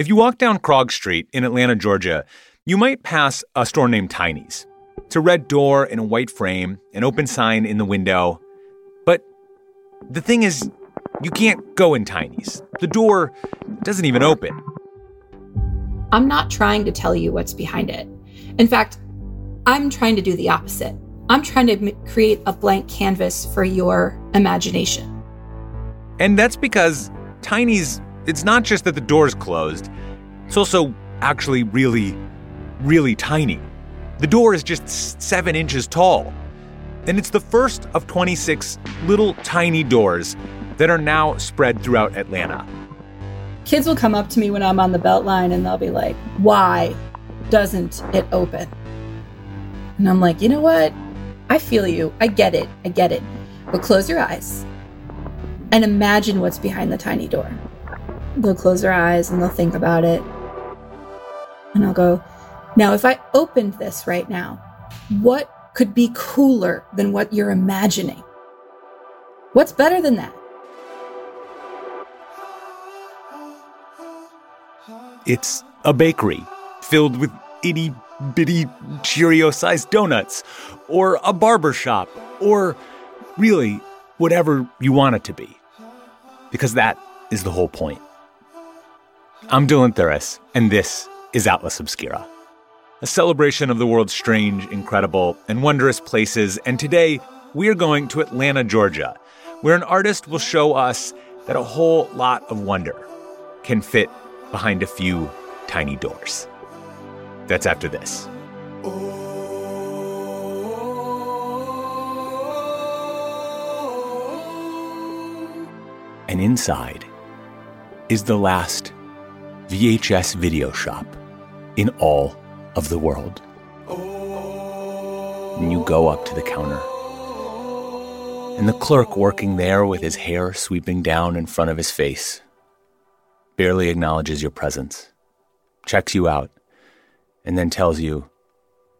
If you walk down Krog Street in Atlanta, Georgia, you might pass a store named Tiny's. It's a red door in a white frame, an open sign in the window. But the thing is, you can't go in Tiny's. The door doesn't even open. I'm not trying to tell you what's behind it. In fact, I'm trying to do the opposite. I'm trying to m- create a blank canvas for your imagination. And that's because Tiny's, it's not just that the door's closed, it's also actually really, really tiny. The door is just seven inches tall. And it's the first of 26 little tiny doors that are now spread throughout Atlanta. Kids will come up to me when I'm on the Beltline and they'll be like, Why doesn't it open? And I'm like, You know what? I feel you. I get it. I get it. But close your eyes and imagine what's behind the tiny door. They'll close their eyes and they'll think about it. And I'll go, Now, if I opened this right now, what could be cooler than what you're imagining? What's better than that? It's a bakery filled with itty bitty Cheerio sized donuts, or a barber shop, or really whatever you want it to be. Because that is the whole point. I'm Dylan Thuras, and this is Atlas Obscura, a celebration of the world's strange, incredible, and wondrous places. And today, we are going to Atlanta, Georgia, where an artist will show us that a whole lot of wonder can fit behind a few tiny doors. That's after this. And inside is the last VHS video shop in all of the world. And you go up to the counter. And the clerk working there with his hair sweeping down in front of his face barely acknowledges your presence, checks you out, and then tells you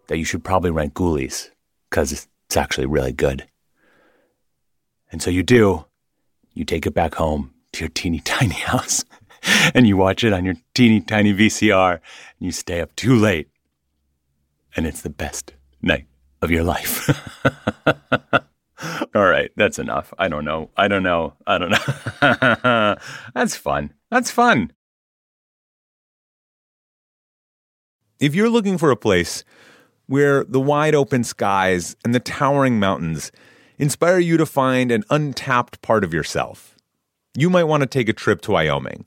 that you should probably rent Ghoulies because it's actually really good. And so you do. You take it back home to your teeny tiny house and you watch it on your teeny tiny VCR and you stay up too late. And it's the best night of your life. All right, that's enough. I don't know. I don't know. I don't know. that's fun. That's fun. If you're looking for a place where the wide open skies and the towering mountains inspire you to find an untapped part of yourself, you might want to take a trip to Wyoming.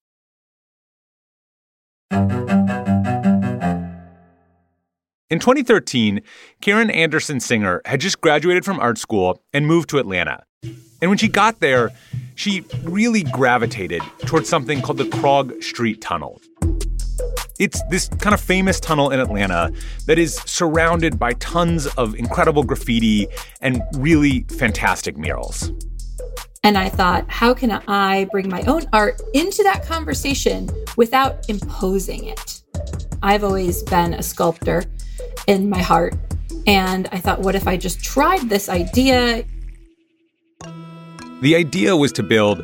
In 2013, Karen Anderson Singer had just graduated from art school and moved to Atlanta. And when she got there, she really gravitated towards something called the Krog Street Tunnel. It's this kind of famous tunnel in Atlanta that is surrounded by tons of incredible graffiti and really fantastic murals. And I thought, how can I bring my own art into that conversation without imposing it? I've always been a sculptor in my heart. And I thought, what if I just tried this idea? The idea was to build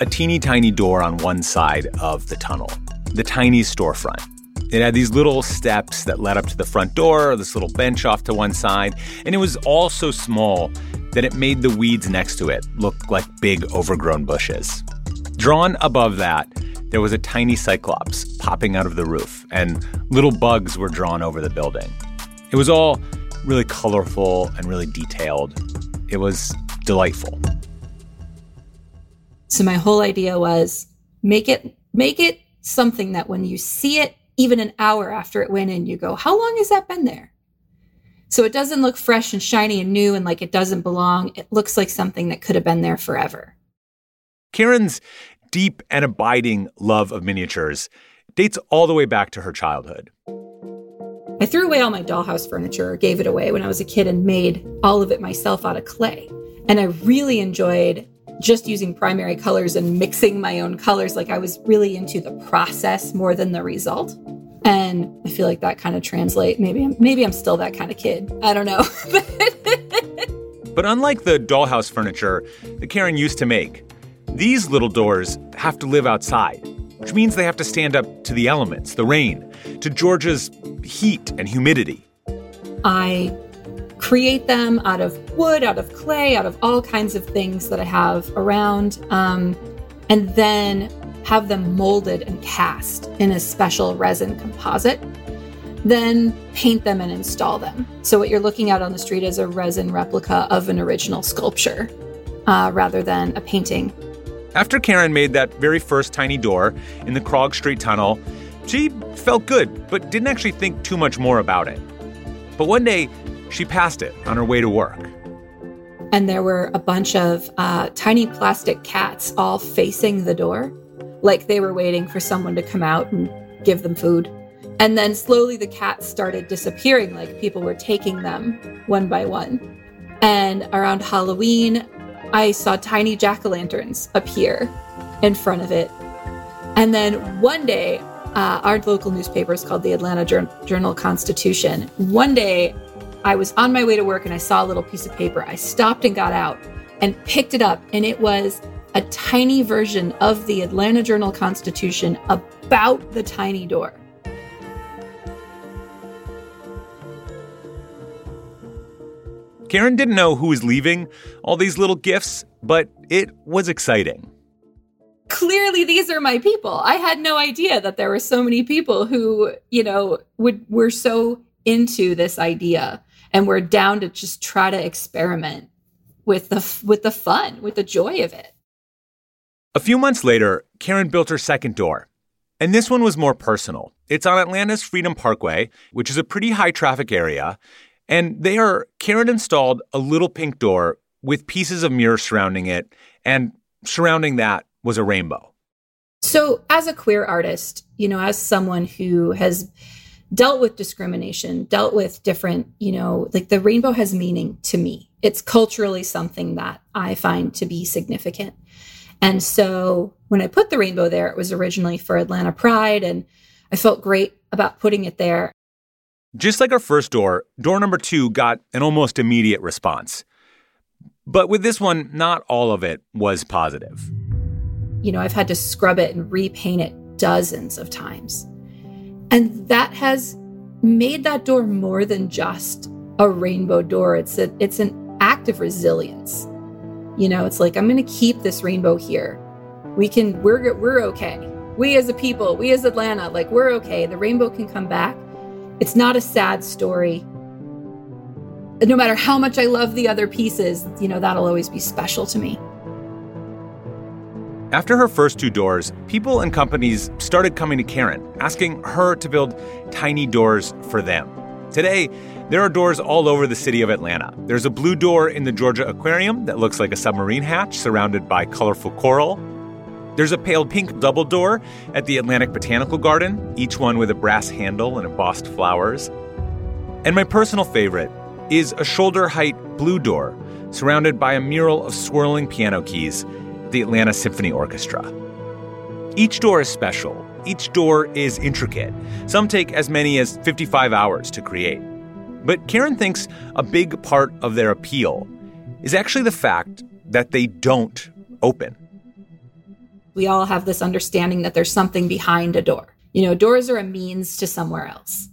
a teeny tiny door on one side of the tunnel, the tiny storefront. It had these little steps that led up to the front door, this little bench off to one side, and it was all so small that it made the weeds next to it look like big overgrown bushes. Drawn above that, there was a tiny cyclops popping out of the roof, and little bugs were drawn over the building. It was all really colorful and really detailed. It was delightful. So my whole idea was make it make it something that when you see it even an hour after it went in, you go, how long has that been there? So it doesn't look fresh and shiny and new and like it doesn't belong. It looks like something that could have been there forever. Karen's deep and abiding love of miniatures dates all the way back to her childhood. I threw away all my dollhouse furniture, gave it away when I was a kid, and made all of it myself out of clay. And I really enjoyed just using primary colors and mixing my own colors. Like I was really into the process more than the result. And I feel like that kind of translate. Maybe I'm, maybe I'm still that kind of kid. I don't know. but unlike the dollhouse furniture that Karen used to make, these little doors have to live outside, which means they have to stand up to the elements, the rain, to Georgia's heat and humidity. I create them out of wood, out of clay, out of all kinds of things that I have around, um, and then have them molded and cast in a special resin composite. Then paint them and install them. So, what you're looking at on the street is a resin replica of an original sculpture uh, rather than a painting. After Karen made that very first tiny door in the Krog Street Tunnel, she felt good, but didn't actually think too much more about it. But one day, she passed it on her way to work. And there were a bunch of uh, tiny plastic cats all facing the door, like they were waiting for someone to come out and give them food. And then slowly the cats started disappearing, like people were taking them one by one. And around Halloween, I saw tiny jack o' lanterns appear in front of it. And then one day, uh, our local newspaper is called the Atlanta Journal Constitution. One day, I was on my way to work and I saw a little piece of paper. I stopped and got out and picked it up, and it was a tiny version of the Atlanta Journal Constitution about the tiny door. Karen didn't know who was leaving all these little gifts, but it was exciting. Clearly these are my people. I had no idea that there were so many people who, you know, would were so into this idea and we're down to just try to experiment with the with the fun, with the joy of it. A few months later, Karen built her second door. And this one was more personal. It's on Atlanta's Freedom Parkway, which is a pretty high traffic area. And there, Karen installed a little pink door with pieces of mirror surrounding it. And surrounding that was a rainbow. So, as a queer artist, you know, as someone who has dealt with discrimination, dealt with different, you know, like the rainbow has meaning to me. It's culturally something that I find to be significant. And so when I put the rainbow there, it was originally for Atlanta Pride, and I felt great about putting it there. Just like our first door, door number two got an almost immediate response. But with this one, not all of it was positive. You know, I've had to scrub it and repaint it dozens of times. And that has made that door more than just a rainbow door. It's a, it's an act of resilience. You know, it's like I'm going to keep this rainbow here. We can we're we're okay. We as a people, we as Atlanta, like we're okay. The rainbow can come back. It's not a sad story. No matter how much I love the other pieces, you know, that'll always be special to me. After her first two doors, people and companies started coming to Karen, asking her to build tiny doors for them. Today, there are doors all over the city of Atlanta. There's a blue door in the Georgia Aquarium that looks like a submarine hatch surrounded by colorful coral. There's a pale pink double door at the Atlanta Botanical Garden, each one with a brass handle and embossed flowers. And my personal favorite is a shoulder height blue door surrounded by a mural of swirling piano keys the Atlanta Symphony Orchestra. Each door is special. Each door is intricate. Some take as many as 55 hours to create. But Karen thinks a big part of their appeal is actually the fact that they don't open. We all have this understanding that there's something behind a door. You know, doors are a means to somewhere else.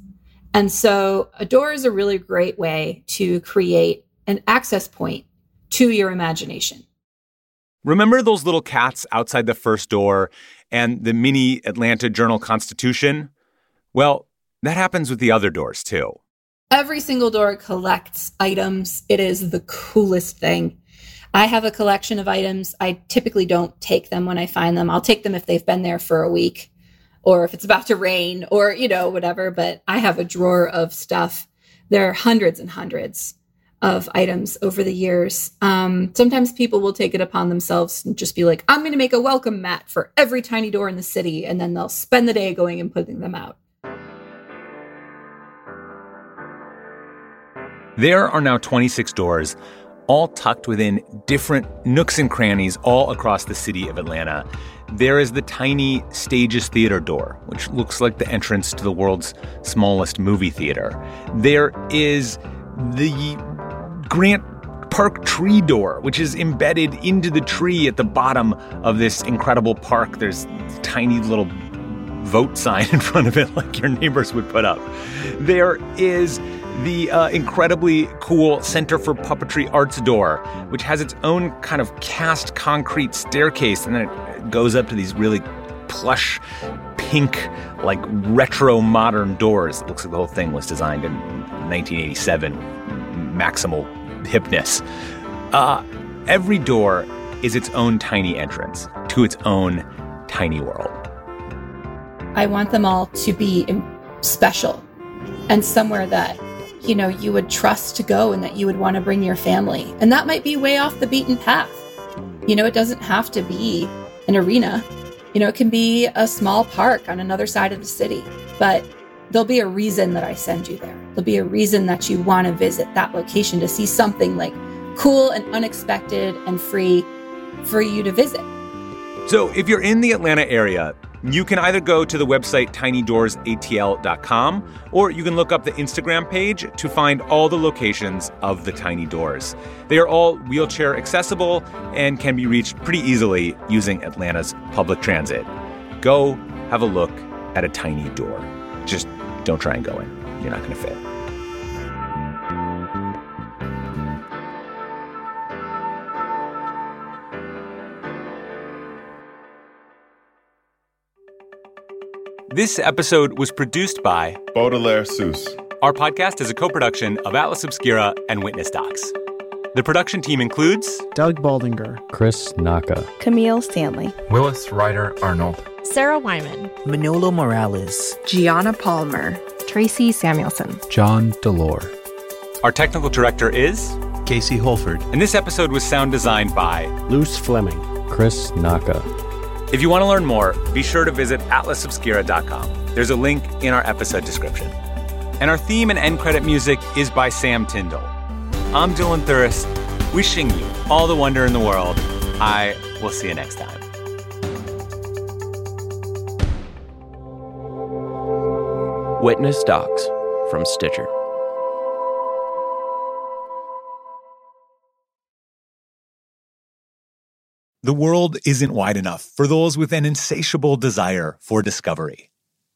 And so a door is a really great way to create an access point to your imagination. Remember those little cats outside the first door and the mini Atlanta Journal Constitution? Well, that happens with the other doors too. Every single door collects items. It is the coolest thing. I have a collection of items. I typically don't take them when I find them. I'll take them if they've been there for a week or if it's about to rain or, you know, whatever. But I have a drawer of stuff. There are hundreds and hundreds of items over the years. Um, sometimes people will take it upon themselves and just be like, I'm going to make a welcome mat for every tiny door in the city. And then they'll spend the day going and putting them out. There are now 26 doors, all tucked within different nooks and crannies all across the city of Atlanta. There is the tiny Stages Theater door, which looks like the entrance to the world's smallest movie theater. There is the Grant Park tree door, which is embedded into the tree at the bottom of this incredible park. There's tiny little vote sign in front of it, like your neighbors would put up. There is the uh, incredibly cool Center for Puppetry Arts door, which has its own kind of cast concrete staircase, and then it goes up to these really plush, pink, like retro modern doors. It looks like the whole thing was designed in 1987. Maximal hipness. Uh, every door is its own tiny entrance to its own tiny world. I want them all to be special and somewhere that you know you would trust to go and that you would want to bring your family. And that might be way off the beaten path. You know, it doesn't have to be an arena. You know, it can be a small park on another side of the city, but there'll be a reason that I send you there. There'll be a reason that you want to visit that location to see something like cool and unexpected and free for you to visit. So, if you're in the Atlanta area, you can either go to the website tinydoorsatl.com or you can look up the Instagram page to find all the locations of the Tiny Doors. They are all wheelchair accessible and can be reached pretty easily using Atlanta's public transit. Go have a look at a tiny door. Just don't try and go in. You're not going to fit. This episode was produced by Baudelaire Seuss. Our podcast is a co production of Atlas Obscura and Witness Docs. The production team includes Doug Baldinger, Chris Naka, Camille Stanley, Willis Ryder Arnold, Sarah Wyman, Manolo Morales, Gianna Palmer, Tracy Samuelson, John Delore. Our technical director is Casey Holford. And this episode was sound designed by Luce Fleming, Chris Naka. If you want to learn more, be sure to visit atlasobscura.com. There's a link in our episode description. And our theme and end credit music is by Sam Tyndall. I'm Dylan Thuras, wishing you all the wonder in the world. I will see you next time. Witness Docs from Stitcher. The world isn't wide enough for those with an insatiable desire for discovery.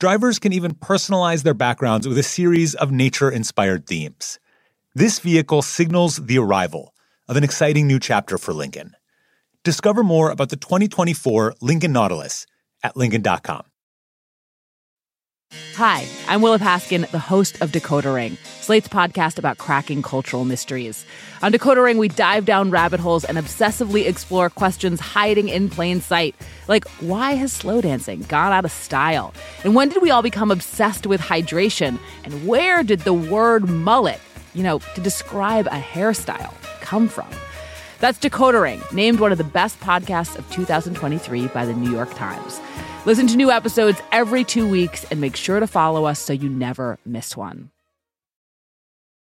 Drivers can even personalize their backgrounds with a series of nature inspired themes. This vehicle signals the arrival of an exciting new chapter for Lincoln. Discover more about the 2024 Lincoln Nautilus at Lincoln.com. Hi, I'm Willa Paskin, the host of Decoder Ring, Slate's podcast about cracking cultural mysteries. On Decoder Ring, we dive down rabbit holes and obsessively explore questions hiding in plain sight. Like, why has slow dancing gone out of style? And when did we all become obsessed with hydration? And where did the word mullet, you know, to describe a hairstyle, come from? That's Decoder Ring, named one of the best podcasts of 2023 by the New York Times. Listen to new episodes every two weeks and make sure to follow us so you never miss one.